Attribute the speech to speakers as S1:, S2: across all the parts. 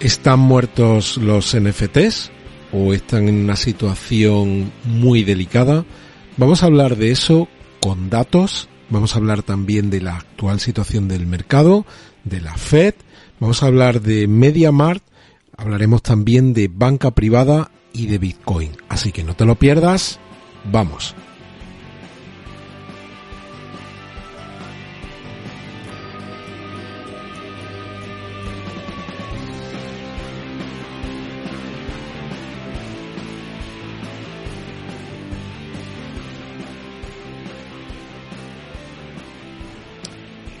S1: ¿Están muertos los NFTs o están en una situación muy delicada? Vamos a hablar de eso con datos, vamos a hablar también de la actual situación del mercado, de la Fed, vamos a hablar de MediaMart, hablaremos también de banca privada y de Bitcoin. Así que no te lo pierdas, vamos.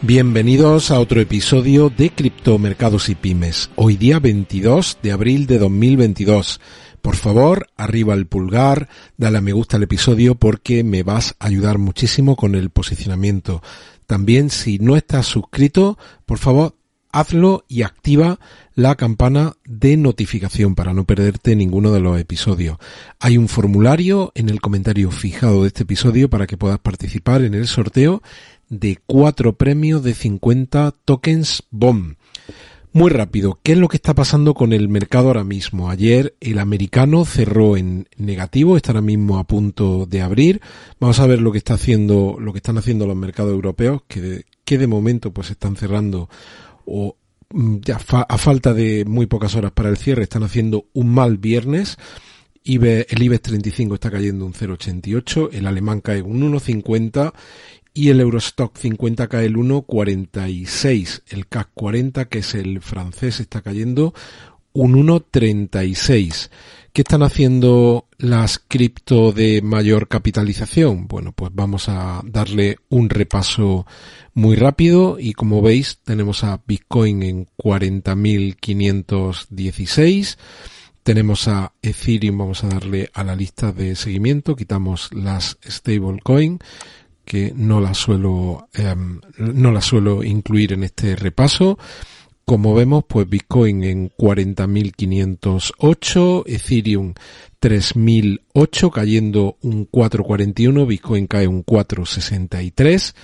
S1: Bienvenidos a otro episodio de Criptomercados y Pymes. Hoy día 22 de abril de 2022. Por favor, arriba el pulgar, dale a me gusta al episodio porque me vas a ayudar muchísimo con el posicionamiento. También si no estás suscrito, por favor, hazlo y activa la campana de notificación para no perderte ninguno de los episodios. Hay un formulario en el comentario fijado de este episodio para que puedas participar en el sorteo de cuatro premios de 50 tokens BOM. Muy rápido, ¿qué es lo que está pasando con el mercado ahora mismo? Ayer el americano cerró en negativo, está ahora mismo a punto de abrir. Vamos a ver lo que está haciendo, lo que están haciendo los mercados europeos, que de, que de momento pues están cerrando o mm, ya a falta de muy pocas horas para el cierre están haciendo un mal viernes. el IBEX 35 está cayendo un 0,88, el alemán cae un 1,50 y el Eurostock 50 cae el 1,46. El CAC 40, que es el francés, está cayendo un 1,36. ¿Qué están haciendo las cripto de mayor capitalización? Bueno, pues vamos a darle un repaso muy rápido y como veis tenemos a Bitcoin en 40.516. Tenemos a Ethereum, vamos a darle a la lista de seguimiento, quitamos las stablecoin que no la suelo em, no la suelo incluir en este repaso. Como vemos, pues Bitcoin en 40.508, Ethereum 3.008, cayendo un 4.41, Bitcoin cae un 4.63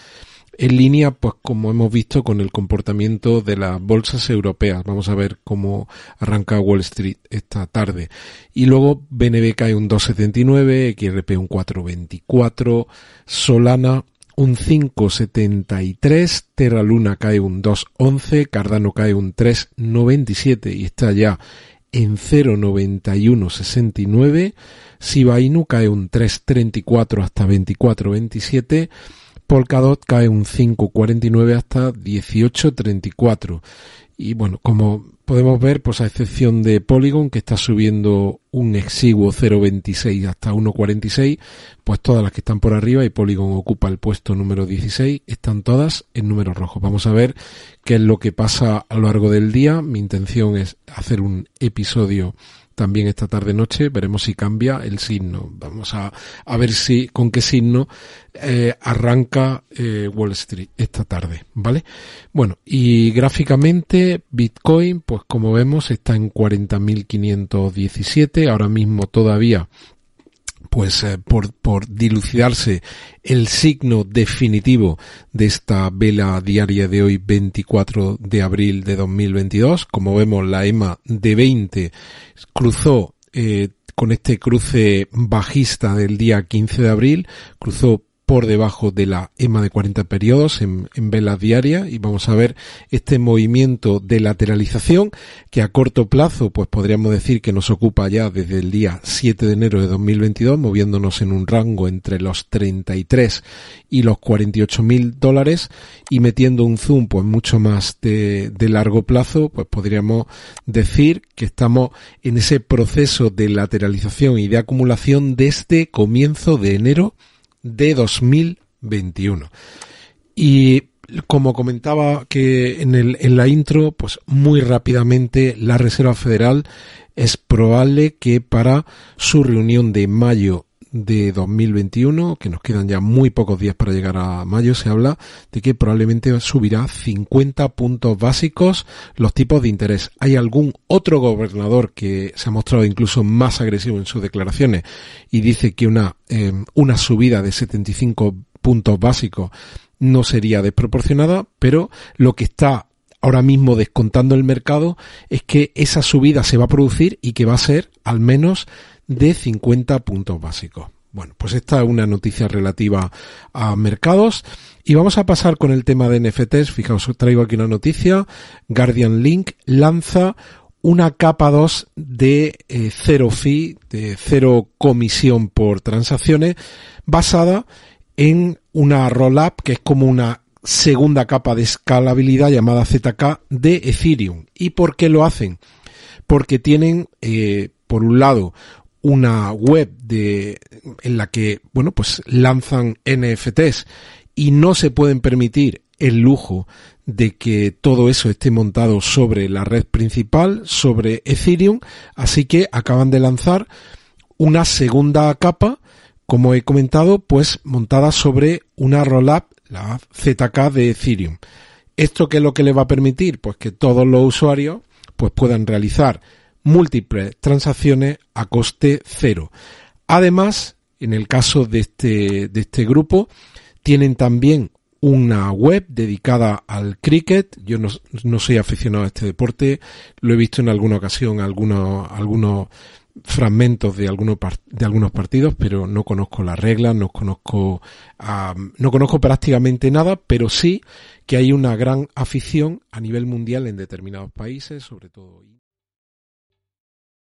S1: en línea, pues como hemos visto con el comportamiento de las bolsas europeas. Vamos a ver cómo arranca Wall Street esta tarde. Y luego BNB cae un 2,79, XRP un 4,24, Solana un 5,73, Terra Luna cae un 2,11, Cardano cae un 3,97 y está ya en 0,9169, Shiba Inu cae un 3,34 hasta 24,27, Polkadot cae un 5.49 hasta 18.34. Y bueno, como podemos ver, pues a excepción de Polygon, que está subiendo un exiguo 0.26 hasta 1.46, pues todas las que están por arriba y Polygon ocupa el puesto número 16, están todas en números rojos. Vamos a ver qué es lo que pasa a lo largo del día. Mi intención es hacer un episodio también esta tarde noche. Veremos si cambia el signo. Vamos a, a ver si con qué signo eh, arranca eh, Wall Street esta tarde, ¿vale? Bueno, y gráficamente Bitcoin, pues como vemos, está en 40.517. Ahora mismo todavía pues eh, por, por dilucidarse el signo definitivo de esta vela diaria de hoy 24 de abril de 2022. Como vemos la EMA de 20 cruzó eh, con este cruce bajista del día 15 de abril, cruzó por debajo de la EMA de 40 periodos en, en velas diarias y vamos a ver este movimiento de lateralización que a corto plazo pues podríamos decir que nos ocupa ya desde el día 7 de enero de 2022 moviéndonos en un rango entre los 33 y los 48 mil dólares y metiendo un zoom pues mucho más de, de largo plazo pues podríamos decir que estamos en ese proceso de lateralización y de acumulación desde comienzo de enero de 2021. Y como comentaba que en, el, en la intro, pues muy rápidamente la Reserva Federal es probable que para su reunión de mayo de 2021, que nos quedan ya muy pocos días para llegar a mayo, se habla de que probablemente subirá 50 puntos básicos los tipos de interés. Hay algún otro gobernador que se ha mostrado incluso más agresivo en sus declaraciones y dice que una, eh, una subida de 75 puntos básicos no sería desproporcionada, pero lo que está ahora mismo descontando el mercado es que esa subida se va a producir y que va a ser al menos de 50 puntos básicos. Bueno, pues esta es una noticia relativa a mercados. Y vamos a pasar con el tema de NFTs. Fijaos, os traigo aquí una noticia. Guardian Link lanza una capa 2 de eh, cero fee, de cero comisión por transacciones, basada en una rollup que es como una segunda capa de escalabilidad llamada ZK de Ethereum. ¿Y por qué lo hacen? Porque tienen, eh, por un lado, una web de, en la que, bueno, pues lanzan NFTs y no se pueden permitir el lujo de que todo eso esté montado sobre la red principal, sobre Ethereum, así que acaban de lanzar una segunda capa, como he comentado, pues montada sobre una rollup, la ZK de Ethereum. ¿Esto qué es lo que le va a permitir? Pues que todos los usuarios pues puedan realizar múltiples transacciones a coste cero. Además, en el caso de este, de este grupo, tienen también una web dedicada al cricket. Yo no, no, soy aficionado a este deporte, lo he visto en alguna ocasión, algunos, algunos fragmentos de algunos de algunos partidos, pero no conozco las reglas, no conozco no conozco prácticamente nada, pero sí que hay una gran afición a nivel mundial en determinados países, sobre todo.